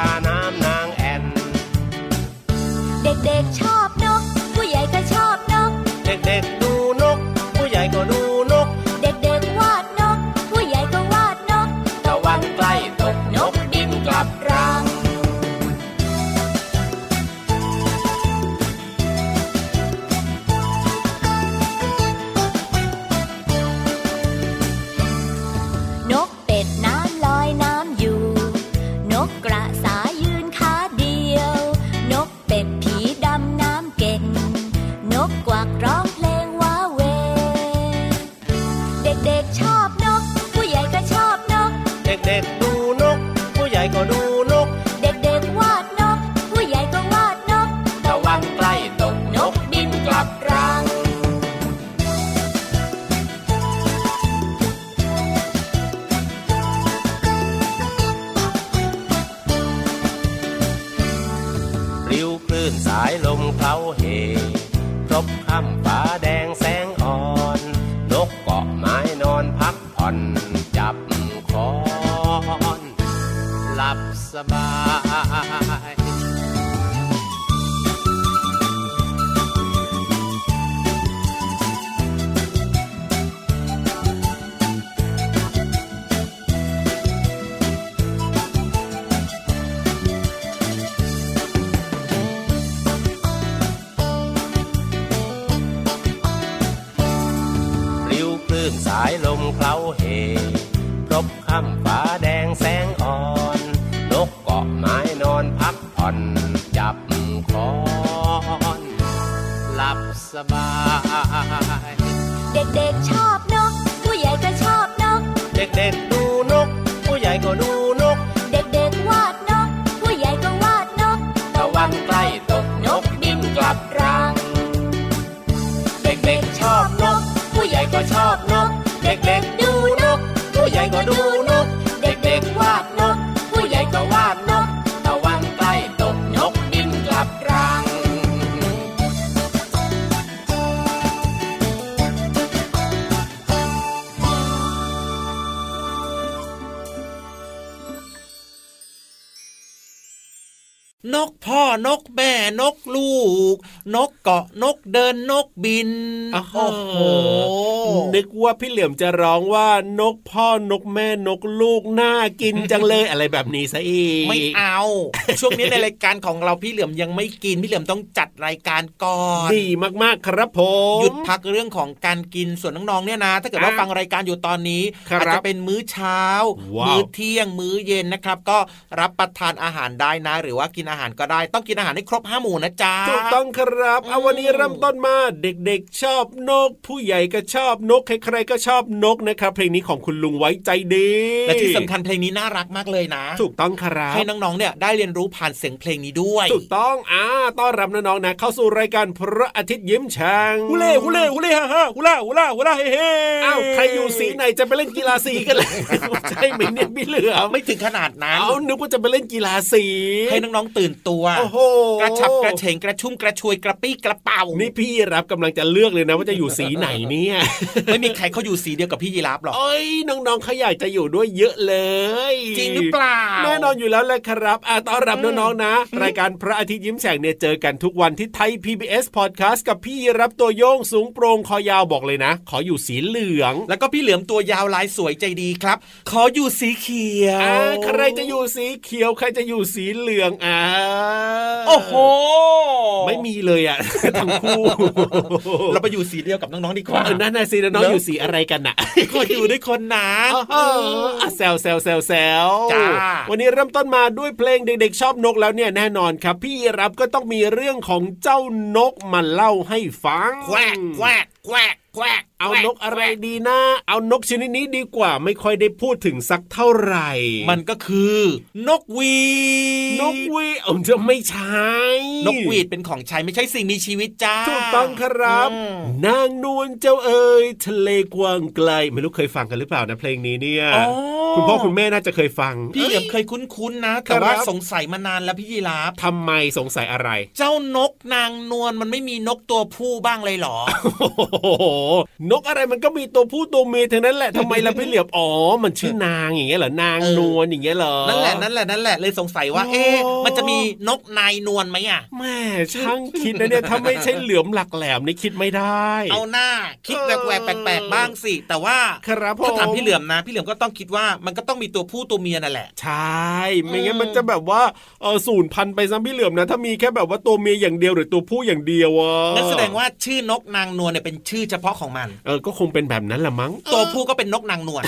าน้ำนางแอน เด็กๆชอบ จบข้ามฟ้า บาย เด็กๆชอบนก ผู้ใหญ่ก็ชอบนก เด็กๆ เกาะ นกเดินนกบินโอ้โหนึกว่าพี่เหลี่ยมจะร้องว่านกพ่อนกแม่นกลูกน่ากินจังเลยอะไรแบบนี้ซะอีกไม่เอา ช่วงนี้ในรายการของเราพี่เหลี่ยมยังไม่กินพี่เหลี่ยมต้องจัดรายการก่อนดีมากๆครับผมหยุดพักเรื่องของการกินส่วนน้องๆเนี่ยนะ ถ้าเกิดว่าฟังรายการอยู่ตอนนี้อาจจะเป็นมื้อเช้า มื้อเที่ยงมื้อเย็นนะครับ ก็รับประทานอาหารได้นะ หรือว่ากินอาหารก็ได้ต้องกินอาหารให้ครบห้าหมู่นะจ๊ะถูกต้องครับเอาวันนี้เริ่มต้นมาเด็กๆชอบนก ผู้ใหญ่ก็ชอบนก ใครๆก็ชอบนกนะครับเพลงนี้ของคุณลุงไว้ใจดี และที่สำคัญเพลงนี้น่ารักมากเลยนะ ถูกต้องครับให้น้องๆเนี่ยได้เรียนรู้ผ่านเสียงเพลงนี้ด้วย ถูกต้องอ่าต้อนรับน้องๆนะ เข้าสู่รายการพระอาทิตย์ยิ้มช่างฮูเล่ฮูเล่ฮูเล่ฮ่าฮ่าฮูล่าฮูล่าฮูล่าเฮ้เฮ้อ้าวใครอยู่สีไหนจะไปเล่นกีฬาสีกันเลยใช่ไหมเนี่ยพี่เหลือไม่ถึงขนาดนั้นเอานึกว่าจะไปเล่นกีฬาสี ให้น้องๆตื่นตัวโอ้โหกระฉับกระเฉงกระชุ่มกระชวยกระปี้กระเป๋านี่พี่รับกำลังจะเลือกเลยนะว่าจะอยู่สีไหนเนี่ยไม่มีใครเขาอยู่สีเดียวกับพี่ยีรับหรอกเอ้ยน้องๆเขาอยากจะอยู่ด้วยเยอะเลย จริงหรือเปล่าแน่นอนอยู่แล้วแหละครับอ่ต้อนรับน้องๆนะ รายการพระอาทิตย์ยิ้มแฉ่งเนี่ยเจอกันทุกวันที่ไทย PBS Podcast กับพี่รับตัวโยงสูงโปร่งคอยาวบอกเลยนะ ขออยู่สีเหลือง แล้วก็พี่เหลือมตัวยาวลายสวยใจดีครับ ขออยู่สีเขียวใครจะอยู่สีเขียวใครจะอยู่สีเหลืองอ่าโอ้โห ไม่มีเลยอะทั้งคู่ เราไปอยู่สีเดียวกับน้องๆดีกว่านั่นน่ะสิน้องอยู่สีอะไรกันน่ะก็อยู่ด้วยคนนะแซวแซวแซวแซววันนี้เริ่มต้นมาด้วยเพลงเด็กๆชอบนกแล้วเนี่ยแน่นอนครับ พี่รับก็ต้องมีเรื่องของเจ้านกมาเล่าให้ฟัง แควกแควกแควกแควก เอานกอะไรดีนะ เอานกชนิดนี้ดีกว่าไม่ค่อยได้พูดถึงสักเท่าไหร่ มันก็คือ นกวีนกวีเอาจะไม่ใช่นกวีดเป็นของใช้ไม่ใช่สิ่งมีชีวิตจ้าถูกต้องครับ นางนวลเจ้าเอ๋ยทะเลกว้างไกล ไม่รู้เคยฟังกันหรือเปล่านะเพลงนี้เนี่ยคุณพ่อคุณแม่น่าจะเคยฟัง พี่เหลี่ยมเคยคุ้นๆนะแต่ว่าสงสัยมานานแล้วพี่ยีราฟทำไมสงสัยอะไร เจ้านกนางนวลมันไม่มีนกตัวผู้บ้างเลยหรอนกอะไรมันก็มีตัวผู้ตัวเมียทั้งนั้นแหละทำไมเราพี่เหลียบอ๋อมันชื่อนางอย่างเงี้ยเหรอนางนวลอย่างเงี้ยเหรอนั่นแหละนั่นแหละนั่นแหละเลยสงสัยว่าเอ๊ะมันจะมีนกนายนวลไหมอะแม่ช่างคิดนะเนี่ยถ้าไม่ใช่เหลือมหลักแหลมนี่คิดไม่ได้ เอาหน้าคิดแหวกแปลกๆบ้างสิ แต่ว่าครับถ้าถามพี่เหลือมนะ พี่เหลือมก็ต้องคิดว่ามันก็ต้องมีตัวผู้ตัวเมียนั่นแหละ ใช่ ไม่งั้นมันจะแบบว่าเออสูญพันธุ์ไปซ้ำพี่เหลือมนะ ถ้ามีแค่แบบว่าตัวเมียอย่างเดียวหรือตัวผู้อย่างเดียวอะนั่นแสดงว่าชื่อนกนางนวลเนี่ยเป็นชื่อเฉพาะของมันเออก็คงเป็นแบบนั้นแหละมั้งตัวผู้ก็เป็นนกนางนวล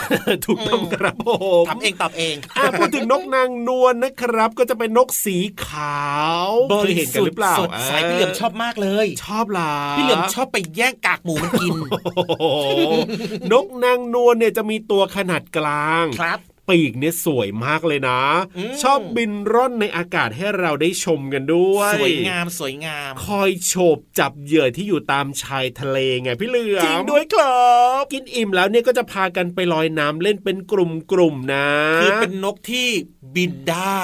ถูกต้องครับผมทำเองตอบเองพูดถึงนกนางนวลนะครับ ก็จะเป็นนกสีขาวเคยเห็นกันหรือเปล่าสดใสพี่เหลือมชอบมากเลย ชอบล่ะพี่เหลือมชอบไปแย่งกากหมูมันกิน นกนางนวลเนี่ยจะมีตัวขนาดกลางครับ ปีกเนี่ยสวยมากเลยนะ ชอบบินร่อนในอากาศให้เราได้ชมกันด้วย สวยงามสวยงาม คอยโฉบจับเหยื่อที่อยู่ตามชายทะเลไงพี่เหลือมจริงด้วยครับ กินอิ่มแล้วเนี่ยก็จะพากันไปลอยน้ำเล่นเป็นกลุ่มๆนะ คือเป็นนกที่บินได้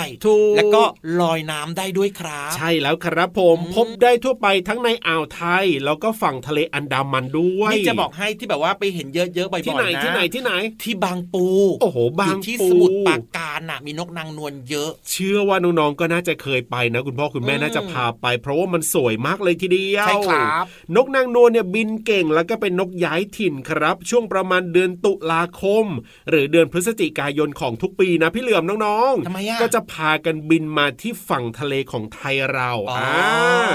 แล้วก็ลอยน้ำได้ด้วยครับ ใช่แล้วครับผมพบได้ทั่วไปทั้งในอ่าวไทย แล้วก็ฝั่งทะเลอันดามันด้วยนี่จะบอกให้ที่แบบว่าไปเห็นเยอะๆบ่อยๆนะที่ไหนที่ไหนที่ไหนที่บางปู โอ้โหบางที่สมุทรปราการน่ะมีนกนางนวลเยอะ เชื่อว่าน้องๆก็น่าจะเคยไปนะ คุณพ่อคุณแม่น่าจะพาไป เพราะว่ามันสวยมากเลยทีเดียวใช่ครับนกนางนวลเนี่ยบินเก่งแล้วก็เป็นนกย้ายถิ่นครับ ช่วงประมาณเดือนตุลาคม หรือเดือนพฤศจิกายนของทุกปีนะพี่เหลือมน้องๆก็จะพากันบินมาที่ฝั่งทะเลของไทยเราอ่า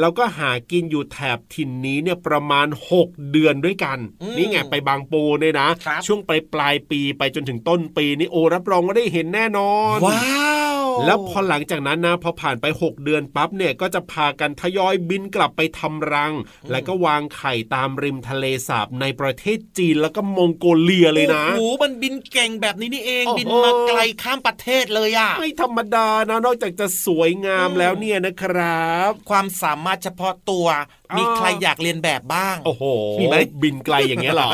แล้วก็หากินอยู่แถบถิ่นนี้เนี่ยประมาณ 6 เดือนด้วยกัน นี่ไงไปบางปูเนี่ยนะ ช่วงปลายปลายปีไปจนถึงต้นปีนี่โอ้รับรองว่าได้เห็นแน่นอน ว้าวแล้วพอหลังจากนั้นนะพอผ่านไป 6 เดือนปั๊บเนี่ยก็จะพากันทยอยบินกลับไปทำรัง แล้วก็วางไข่ตามริมทะเลสาบในประเทศจีนแล้วก็มองโกเลียเลยนะโอ้โหมันบินเก่งแบบนี้นี่เอง บินมาไกลข้ามประเทศเลยอะไม่ธรรมดานะนอกจากจะสวยงามแล้วเนี่ยนะครับ ความสามารถเฉพาะตัว มีใครอยากเรียนแบบบ้าง โอ้โหมีไหมบินไกลอย่างเงี้ยหรอ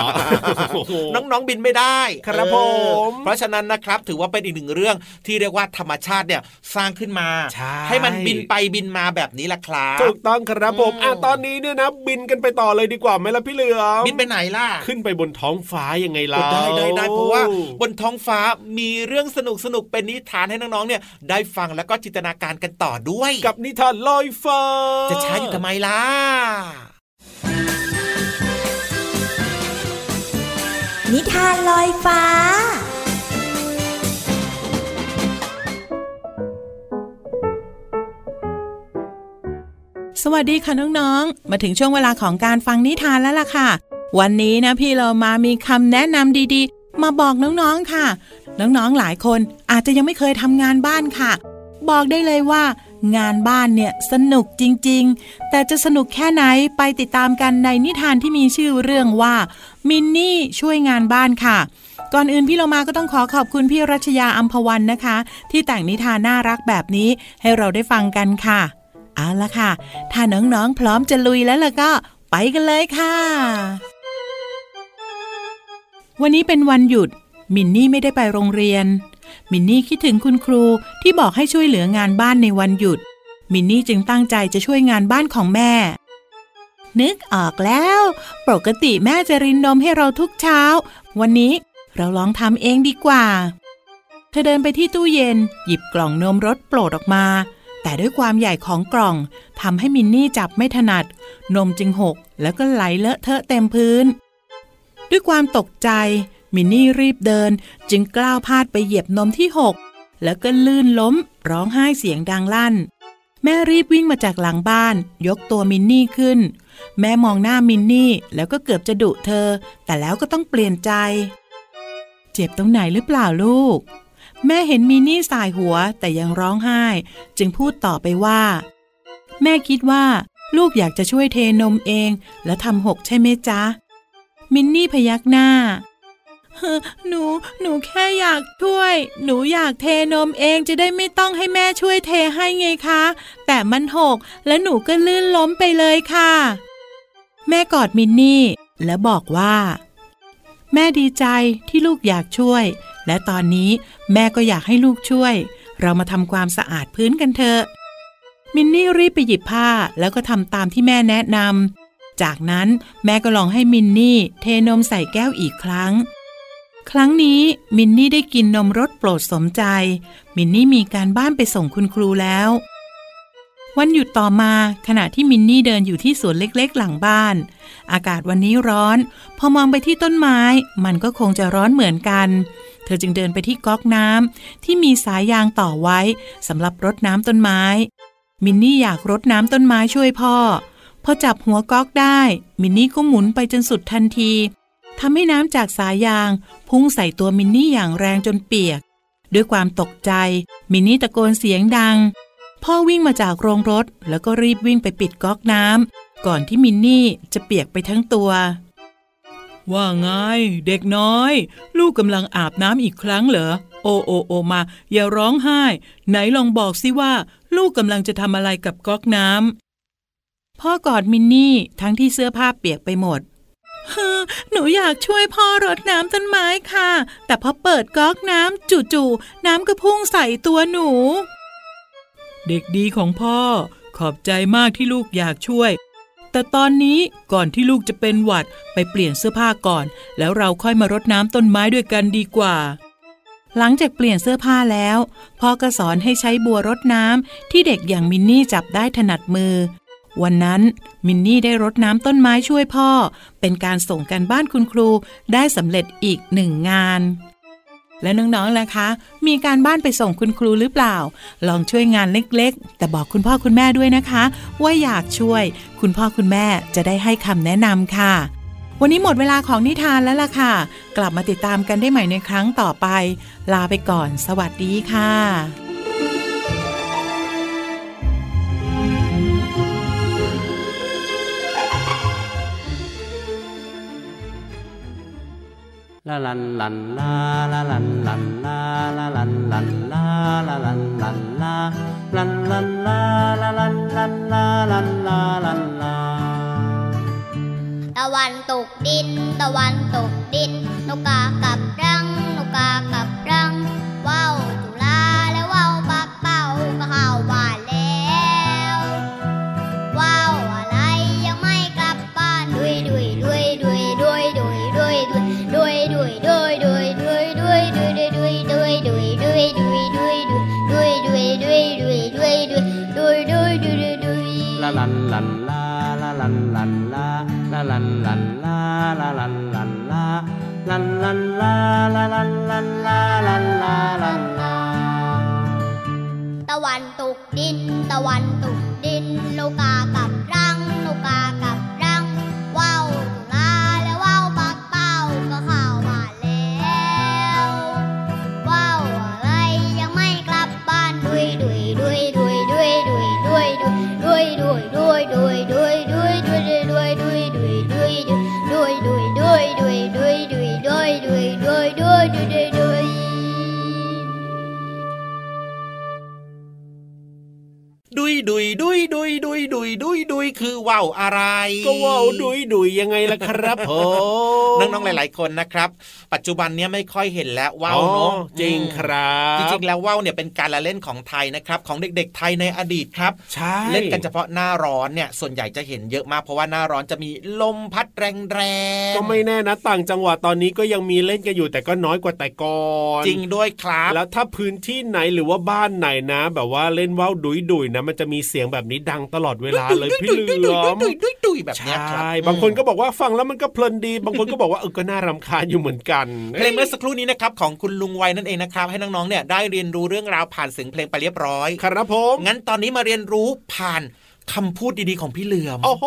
น้องๆบินไม่ได้ ครับผม เพราะฉะนั้นนะครับ ถือว่าเป็นอีกหนึ่งเรื่องที่เรียกว่าธรรมชาติเนี่ยสร้างขึ้นมา ให้มันบินไปบินมาแบบนี้แหละครับถูกต้องครับผมอะตอนนี้เนี่ยนะ บินกันไปต่อเลยดีกว่าไหมล่ะพี่เหลือมบินไปไหนล่ะ ขึ้นไปบนท้องฟ้ายังไงล่ะได้ได้ได้เพราะว่าบนท้องฟ้ามีเรื่องสนุกสนุกเป็นนิทานให้น้องๆเนี่ย ได้ฟังแล้วก็จินตนาการกันต่อด้วย กับนิทานลอยฟ้า จะช้าอยู่ทำไมล่ะนิทานลอยฟ้าสวัสดีค่ะน้องๆ มาถึงช่วงเวลาของการฟังนิทานแล้วล่ะค่ะ วันนี้นะพี่เรามามีคำแนะนำดีๆ มาบอกน้องๆค่ะ น้องๆหลายคนอาจจะยังไม่เคยทำงานบ้านค่ะ บอกได้เลยว่า งานบ้านเนี่ยสนุกจริง ๆ แต่จะสนุกแค่ไหนไปติดตามกันในนิทานที่มีชื่อเรื่องว่า มินนี่ช่วยงานบ้านค่ะ ก่อนอื่นพี่เรามาก็ต้องขอขอบคุณพี่รัชยาอัมพวันนะคะ ที่แต่งนิทานน่ารักแบบนี้ให้เราได้ฟังกันค่ะ เอาละค่ะ ถ้าน้องๆพร้อมจะลุยแล้วล่ะก็ ไปกันเลยค่ะ วันนี้เป็นวันหยุด มินนี่ไม่ได้ไปโรงเรียน มินนี่คิดถึงคุณครูที่บอกให้ช่วยเหลืองานบ้านในวันหยุด มินนี่จึงตั้งใจจะช่วยงานบ้านของแม่ นึกออกแล้ว ปกติแม่จะรินนมให้เราทุกเช้า วันนี้เราลองทำเองดีกว่า เธอเดินไปที่ตู้เย็น หยิบกล่องนมรสโปรดออกมา แต่ด้วยความใหญ่ของกล่องทำให้มินนี่จับไม่ถนัด นมจึงหก แล้วก็ไหลเลอะเทอะเต็มพื้น ด้วยความตกใจ มินนี่รีบเดินจึงกล้าวพาดไปเหยียบนมที่หกแล้วก็ลื่นล้ม ร้องไห้เสียงดังลั่น แม่รีบวิ่งมาจากหลังบ้าน ยกตัวมินนี่ขึ้น แม่มองหน้ามินนี่แล้วก็เกือบจะดุเธอ แต่แล้วก็ต้องเปลี่ยนใจ เจ็บตรงไหนหรือเปล่าลูก แม่เห็นมินนี่สายหัวแต่ยังร้องไห้ จึงพูดต่อไปว่า แม่คิดว่า ลูกอยากจะช่วยเทนมเอง แล้วทำหกใช่ไหมจ๊ะมินนี่พยักหน้า หนู หนูแค่อยากช่วย หนูอยากเทนมเองจะได้ไม่ต้องให้แม่ช่วยเทให้ไงคะ แต่มันหก และหนูก็ลื่นล้มไปเลยค่ะ แม่กอดมินนี่ และบอกว่า แม่ดีใจที่ลูกอยากช่วย และตอนนี้แม่ก็อยากให้ลูกช่วย เรามาทำความสะอาดพื้นกันเถอะ มินนี่รีบไปหยิบผ้าแล้วก็ทำตามที่แม่แนะนำจากนั้นแม่ก็ลองให้มินนี่เทนมใส่แก้วอีกครั้ง รั้งนี้มินนี่ได้กินนมรสโปรดสมใจ มินนี่มีการบ้านไปส่งคุณครูแล้ว วันหยุดต่อมาขณะที่มินนี่เดินอยู่ที่สวนเล็กๆ หลังบ้าน อากาศวันนี้ร้อน พอมองไปที่ต้นไม้ มันก็คงจะร้อนเหมือนกัน เธอจึงเดินไปที่ก๊อกน้ำที่มีสายยางต่อไว้สำหรับรดน้ำต้นไม้ มินนี่อยากรดน้ำต้นไม้ช่วยพ่อพอจับหัวก๊อกได้ มินนี่ก็หมุนไปจนสุดทันที ทำให้น้ำจากสายยาง พุ่งใส่ตัวมินนี่อย่างแรงจนเปียก ด้วยความตกใจ มินนี่ตะโกนเสียงดัง พ่อวิ่งมาจากโรงรถ แล้วก็รีบวิ่งไปปิดก๊อกน้ำก่อนที่มินนี่จะเปียกไปทั้งตัว ว่าไง เด็กน้อย ลูกกำลังอาบน้ำอีกครั้งเหรอ โอโอโอมา อย่าร้องไห้ ไหนลองบอกสิว่า ลูกกำลังจะทำอะไรกับก๊อกน้ำพ่อกอดมินนี่ทั้งที่เสื้อผ้าเปียกไปหมด หนูอยากช่วยพ่อรดน้ำต้นไม้ค่ะ แต่พอเปิดก๊อกน้ำจู่ๆน้ำก็พุ่งใส่ตัวหนู เด็กดีของพ่อ ขอบใจมากที่ลูกอยากช่วย แต่ตอนนี้ก่อนที่ลูกจะเป็นหวัดไปเปลี่ยนเสื้อผ้าก่อน แล้วเราค่อยมารดน้ำต้นไม้ด้วยกันดีกว่า หลังจากเปลี่ยนเสื้อผ้าแล้ว พ่อก็สอนให้ใช้บัวรดน้ำที่เด็กอย่างมินนี่จับได้ถนัดมือ วันนั้นมินนี่ได้รดน้ำต้นไม้ช่วยพ่อ เป็นการส่งกันบ้านคุณครูได้สำเร็จอีกหนึ่งงาน และน้องๆล่ะคะ มีการบ้านไปส่งคุณครูหรือเปล่า ลองช่วยงานเล็กๆ แต่บอกคุณพ่อคุณแม่ด้วยนะคะ ว่าอยากช่วย คุณพ่อคุณแม่จะได้ให้คำแนะนำค่ะวันนี้หมดเวลาของนิทานแล้วล่ะค่ะ กลับมาติดตามกันได้ใหม่ในครั้งต่อไป ลาไปก่อน สวัสดีค่ะ ลาลันลันลาลาลันลันลาลาลันลันลาลาลันลันลาลันลันลาลาลันลันลาลันลาลันลาตะวันตกดิน ตะวันตกดินนกกากับรังนกกากับ ลันลาลันลันลาลาลันลันลาลันลาลันลาตะวันตกดิน ตะวันตกดิน โลกากับรัง ดุยดุยดุยดุยยดุยดุยดุยคือว่าวอะไร ก็ว่าวดุยดุยยังไงล่ะครับผมน้องๆหลาย ๆคนนะครับ ปัจจุบันเนี้ยไม่ค่อยเห็นแล้วว่าวเนาะจริงครับจริงๆแล้วว่าวเนี่ยเป็นการละเล่นของไทยนะครับ ของเด็กๆไทยในอดีตครับใช่เล่นกันเฉพาะหน้าร้อนเนี่ยส่วนใหญ่จะเห็นเยอะมากเพราะว่าหน้าร้อนจะมีลมพัดแรงๆก็ไม่แน่นะต่างจังหวัดตอนนี้ก็ยังมีเล่นกันอยู่แต่ก็น้อยกว่าแต่ก่อนจริงด้วยครับแล้วถ้าพื้นที่ไหนหรือว่าบ้านไหนนะ แบบว่าเล่นว่าวดุยดุยนะมันจะมีเสียงแบบนี้ดังตลลอดเวลาเลยพี่เหลือมดุยแบบนี้ครับบางคนก็บอกว่าฟังแล้วมันก็เพลินดี บางคนก็บอกว่าเออก็น่ารำคาญอยู่เหมือนกันเพลงเมื่อสักครู่นี้นะครับของคุณลุงไวนั่นเองนะครับให้น้องๆเนี่ยได้เรียนรู้เรื่องราวผ่านเสียงเพลงไปเรียบร้อย ครับผมงั้นตอนนี้มาเรียนรู้ผ่าน คำพูดดีๆของพี่เหลือมโอ้โห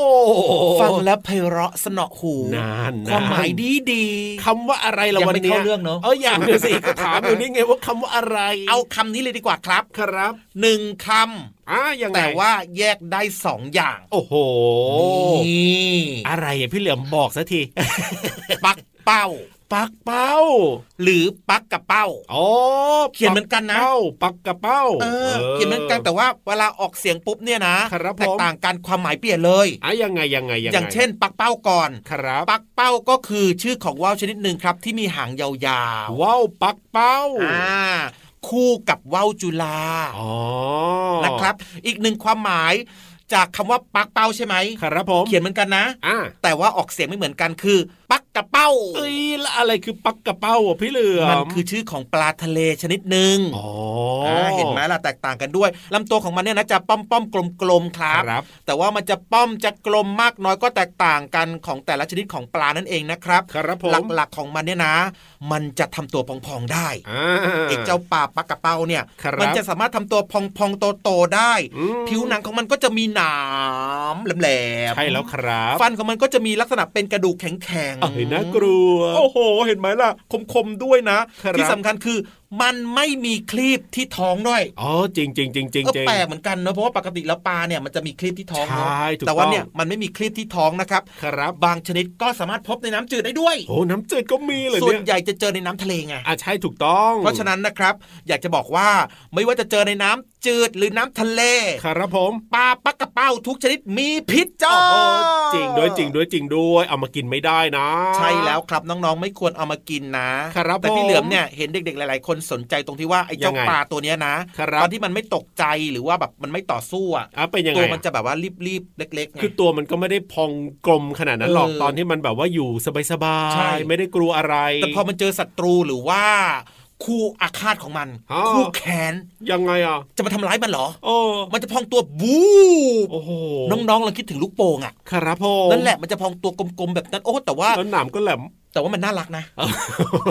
ฟังแล้วไพเราะสนอหูนานความหมายดีดีคำว่าอะไรเราวันนี้เข้าเรื่องเนาะเอออย่างนี้สิถามอยู่นี่ไงว่าคำว่าอะไร เอาคำนี้เลยดีกว่าครับครับหนึ่งคำอ่าอย่างแต่ว่าแยกได้สองอย่าง โอ้โหอะไรอะพี่เหลือมบอกสักทีปักเป้า ปักเป้า หรือปักกระเป้าอ๋อเขียนเหมือนกันนะเป้าปักกระเป้าเออเขียนเหมือนกันแต่ว่าเวลาออกเสียงปุ๊บเนี่ยนะแตกต่างกันความหมายเปลี่ยนเลยอะยังไงยังไงยังไงอย่างเช่น ปักเป้าก่อนครับปักเป้าก็คือชื่อของว่าวชนิดหนึ่งครับ ที่มีหางยาวๆว่าวปักเป้าอ่าคู่กับว่าวจุฬาอ๋อนะครับ อีกหนึ่งความหมายจากคำว่าปักเป้าใช่ไหมครับผมเขียนเหมือนกันนะอ่าแต่ว่าออกเสียงไม่เหมือนกันคือ ปัก กระเป้าเอ้ยแล้วอะไรคือปักกระเป้าอะพี่เหลือมันคือชื่อของปลาทะเลชนิดหนึ่งอ๋อเห็นไหมล่ะแตกต่างกันด้วยลำตัวของมันเนี่ยนะจะป้อมป้อมกลมกลมครับรบแต่ว่ามันจะป้อมจะกลมมากน้อยก็แตกต่างกันของแต่ละชนิดของปลานั่นเองนะครับครับผมหลักๆของมันเนี่ยนะ มันจะทำตัวพองๆได้เอกเจ้าปลาปักกระเป้าเนี่ย มันจะสามารถทำตัวพองๆโตๆได้ ผิวหนังของมันก็จะมีหนามแหลมๆใช่แล้วครับ ฟันของมันก็จะมีลักษณะเป็นกระดูกแข็งๆเห็นน่ากลัว โอ้โห เห็นไหมล่ะ คมๆด้วยนะ ที่สำคัญคือ มันไม่มีคลีบที่ท้องด้วยอ๋อจริงจริงจริงจริงแปลกเหมือนกันเนอะเพราะว่าปกติแล้วปลาเนี่ยมันจะมีคลีบที่ท้องเนาะแต่ว่าเนี่ยมันไม่มีคลีบที่ท้องนะครับครับ บางชนิดก็สามารถพบในน้ำจืดได้ด้วยโอ้น้ำจืดก็มีเลยส่วนใหญ่จะเจอในน้ำทะเลไงอะใช่ถูกต้อง เพราะฉะนั้นนะครับ อยากจะบอกว่าไม่ว่าจะเจอในน้ำจืดหรือน้ำทะเล ครับผมปลาปักกระเป้าทุกชนิดมีพิษจ้าจริงด้วยจริงด้วยจริงด้วยเอามากินไม่ได้นะ ใช่แล้วครับน้องๆ ไม่ควรเอามากินนะครับแต่พี่เหลือมเนี่ยเห็นเด็กๆหลายๆคนสนใจตรงที่ว่าไอ้เจ้าปลาตัวเนี้ยนะตอนที่มันไม่ตกใจหรือว่าแบบมันไม่ต่อสู้อะเป็นยังไงตัวมันจะแบบว่ารีบๆเล็กๆคือตัวมันก็ไม่ได้พองกลมขนาดนั้นหรอกตอนที่มันแบบว่าอยู่สบายๆไม่ได้กลัวอะไร แต่พอมันเจอศัตรูหรือว่าคู่อาฆาตของมัน คู่แขนยังไงอะ จะมาทำร้ายมันเหรอโอ้มันจะพองตัวบูโอ้โหน้องๆลองคิดถึงลูกโป่งอะ ครับพ่อนั่นแหละมันจะพองตัวกลมๆแบบนั้นโอ้แต่ว่าต้นหนามก็แหลม แต่ว่ามันน่ารักนะ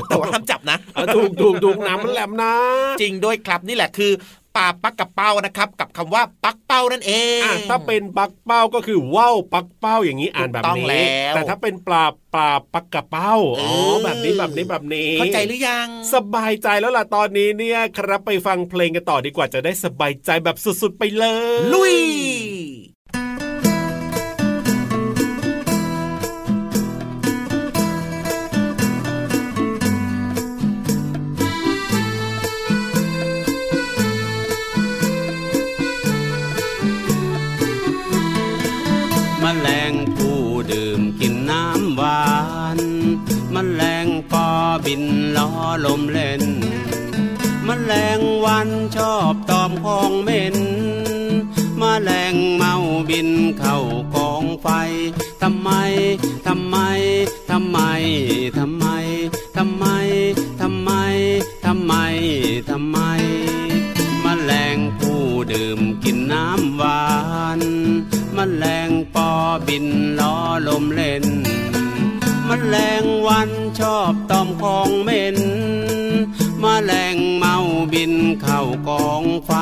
แต่ว่าห้ามจับนะถูกถูกถูกน้ำมันแหลมนะ จริงด้วยครับนี่แหละคือปลาปักกับเป้านะครับ กับคำว่าปักเป้านั่นเองอถ้าเป็นปักเป้าก็คือว่าวปักเป้าอย่างนี้อ่านแบบนี้แต่ถ้าเป็นปลาปลาปักกับเป้าอ๋อแบบนี้แบบนี้แบบนี้เข้าใจหรือยัง สบายใจแล้วล่ะตอนนี้เนี่ยครับไปฟังเพลงกันต่อดีกว่าจะได้สบายใจแบบสุดๆไปเลย ลุย บินล้อลมเล่นมแมลงวันชอบตอมของเหม็นมแมลงเมาบินเข้ากองไฟทำไมทำไมทำไมทำไมทำไมทำไมทำไมทำไมมแมลงผู้ดื่มกินน้ำหวานมแมลงปอบินล้อลมเล่น นแมลงวันชอบตอมของเหม็นมแมลงเมาบินเข้ากองไฟ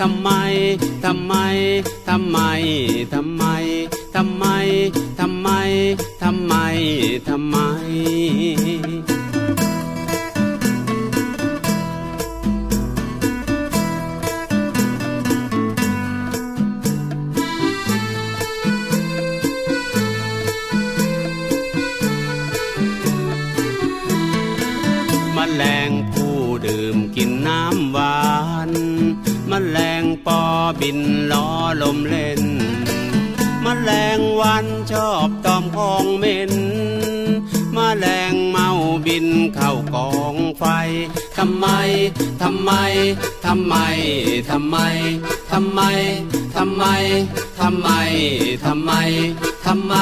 ทำไม ทำไม ทำไม ทำไม ทำไม ทำไม ทำไม ทำไม ปอบินล้อลมเล่นมแมลงวันชอบตอมของเหม็นมแมลงเมาบินเข้ากองไฟทำไม ทำไม ทำไม ทำไม ทำไม ทำไม ทำไม ทำไม ทำไม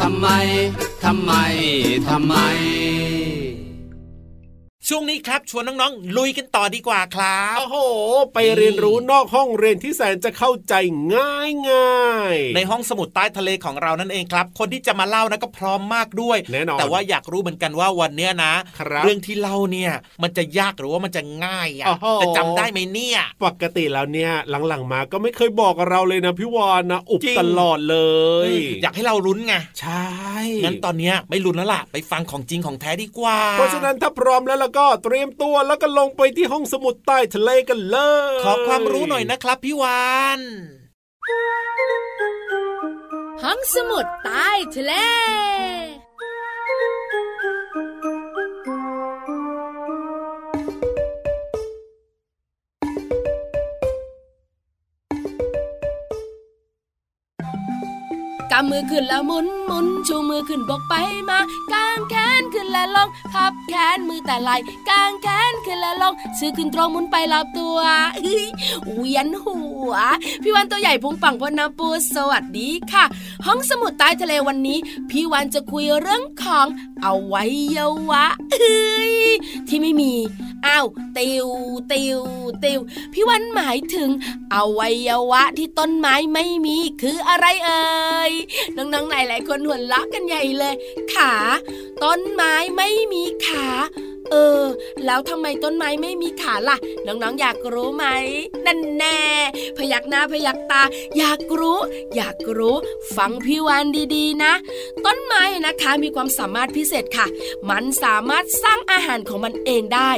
ทำไม ทำไม ทำไม ช่วงนี้ครับชวนน้องๆ ลุยกันต่อดีกว่าครับโอ้โห ไปเรียนรู้นอกห้องเรียนที่แสนจะเข้าใจง่ายง่ายในห้องสมุดใต้ทะเลของเรานั่นเองครับ คนที่จะมาเล่านะก็พร้อมมากด้วยแน่นอนแต่ว่าอยากรู้เหมือนกันว่าวันเนี้ยนะเรื่องที่เล่าเนี่ยมันจะยากหรือว่ามันจะง่ายอะจะจำได้ไหมเนี่ยปกติแล้วเนี่ยหลังๆมาก็ไม่เคยบอกเราเลยนะพี่วานนะอุบตลอดเลย อยากให้เราลุ้นไงใช่งั้นตอนเนี้ยไม่ลุ้นแล้วล่ะไปฟังของจริงของแท้ดีกว่า เพราะฉะนั้นถ้าพร้อมแล้วก็เตรียมตัวแล้วก็ลงไปที่ห้องสมุดใต้ทะเลกันเลย ขอความรู้หน่อยนะครับพี่วานห้องสมุดใต้ทะเล กำมือขึ้นแล้วหมุนหมุนชูมือขึ้นบกไปมากางแขนขึ้นและลงพับแขนมือแต่ไหลกางแขนขึ้นและลงซื้อขึ้นตรงหมุนไปรอบตัวเวียนหัวพี่วันตัวใหญ่พุงปังพน้ำปูสวัสดีค่ะ ห้องสมุดใต้ทะเลวันนี้ พี่วันจะคุยเรื่องของเอาไว้เยวะที่ไม่มี อ้าวติวติวติวพี่วันหมายถึงอวัยวะที่ต้นไม้ไม่มีคืออะไรเอ่ยน้องๆหลายๆคนหัวเราะกันใหญ่เลย ขา ต้นไม้ไม่มีขา เออ แล้วทำไมต้นไม้ไม่มีขาล่ะ น้องๆอยากรู้ไหม นั่นแน่ พยักหน้าพยักตา อยากรู้ อยากรู้ ฟังพี่วานดีๆนะ ต้นไม้นะคะมีความสามารถพิเศษค่ะ มันสามารถสร้างอาหารของมันเองได้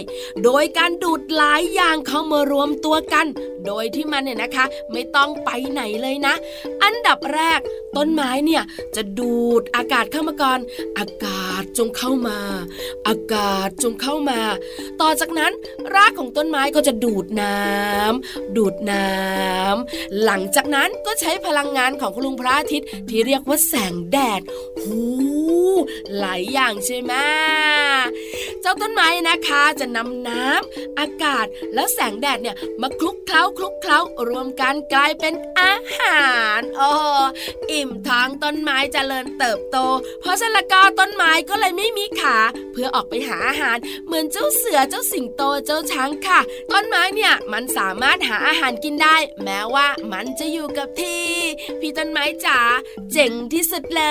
โดยการดูดหลายอย่างเข้ามารวมตัวกัน โดยที่มันเนี่ยนะคะ ไม่ต้องไปไหนเลยนะ อันดับแรก ต้นไม้เนี่ยจะดูดอากาศเข้ามาก่อน อากาศจงเข้ามา อากาศจงเข้ามา ต่อจากนั้นรากของต้นไม้ก็จะดูดน้ำดูดน้ำหลังจากนั้นก็ใช้พลังงานของคุณลุงพระอาทิตย์ที่เรียกว่าแสงแดดหู หลายอย่างใช่ไหมเจ้าต้นไม้นะคะจะนำน้ำอากาศและแสงแดดเนี่ยมาคลุกเคล้าคลุกเคล้ารวมกันกลายเป็น อาหารโอ้อิ่มท้องต้นไม้จเจริญเติบโต เพราะฉะนั้นก็ต้นไม้ก็เลยไม่มีขา เพื่อออกไปหาอาหาร เหมือนเจ้าเสือเจ้าสิงโตเจ้าช้างค่ะ ต้นไม้เนี่ยมันสามารถหาอาหารกินได้ แม้ว่ามันจะอยู่กับที่ พี่ต้นไม้จ๋าเจ๋งที่สุดเล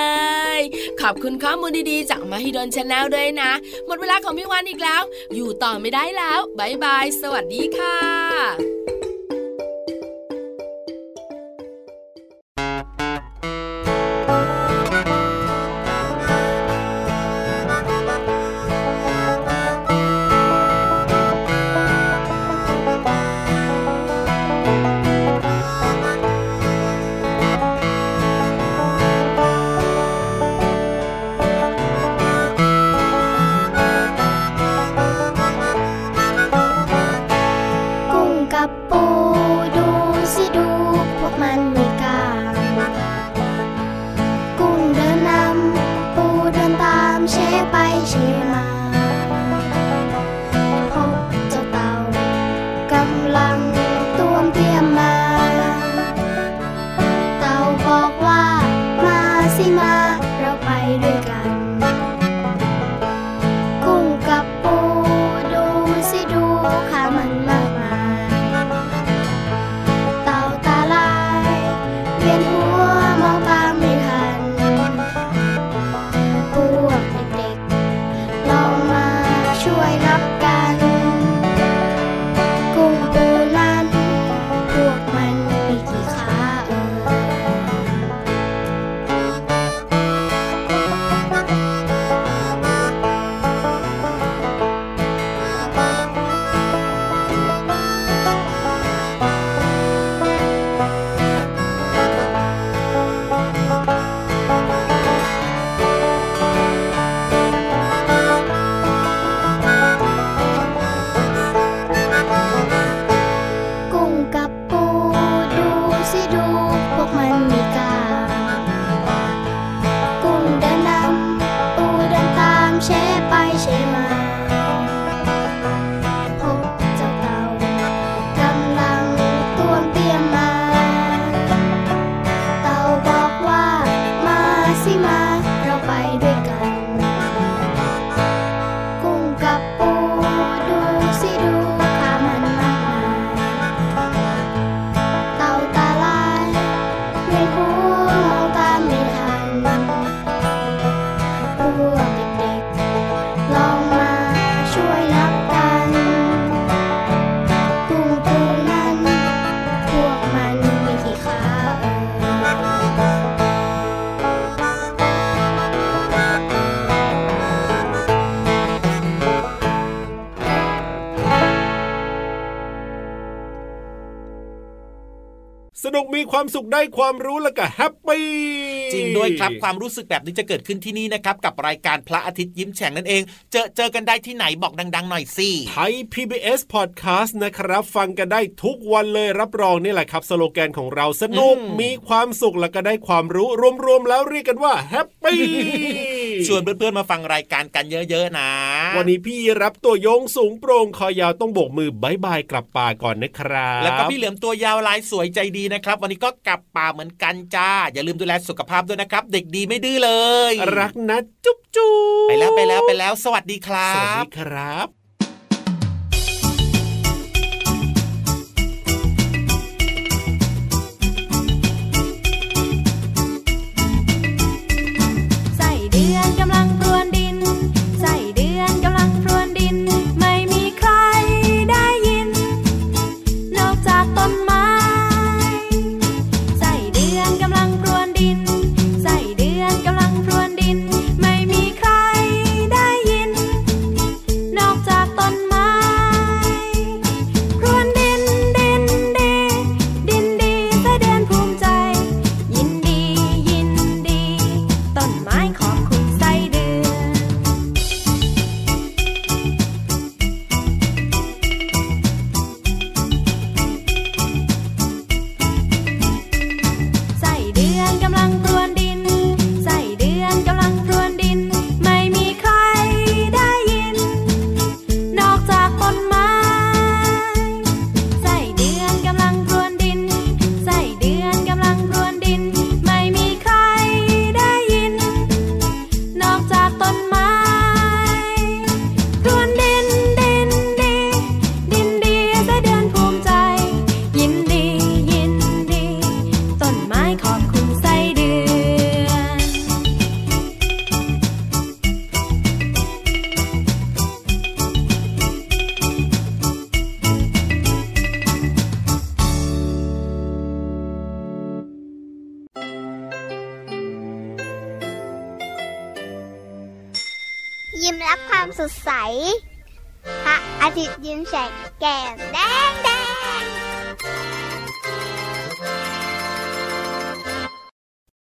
ย ขอบคุณข้อมูลดีๆ จากมหิดล Channel ด้วยนะ หมดเวลาของพี่วันอีกแล้ว อยู่ต่อไม่ได้แล้ว bye bye สวัสดีค่ะ สนุกมีความสุขได้ความรู้แล้วก็ happy จริงด้วยครับความรู้สึกแบบนี้จะเกิดขึ้นที่นี่นะครับกับรายการพระอาทิตย์ยิ้มแฉ่งนั่นเอง เจอเจอกันได้ที่ไหนบอกดัง ๆ หน่อยสิไทย PBS Podcast นะครับ ฟังกันได้ทุกวันเลยรับรองนี่แหละครับ สโลแกนของเราสนุกมีความสุขแล้วก็ได้ความรู้รวมๆแล้วเรียกกันว่า happy ชวนเพื่อนๆมาฟังรายการกันเยอะๆนะ วันนี้พี่ยีราฟตัวโย่งสูงโปร่งคอยาวต้องโบกมือ bye bye กลับป่าก่อนนะครับ แล้วก็พี่เหลือมตัวยาวลายสวยใจดีนะครับ วันนี้ก็กลับป่าเหมือนกันจ้า อย่าลืมดูแลสุขภาพด้วยนะครับ เด็กดีไม่ดื้อเลย รักนะจุ๊บจุ๊บไปแล้วไปแล้วไปแล้ว สวัสดีครับ สวัสดีครับ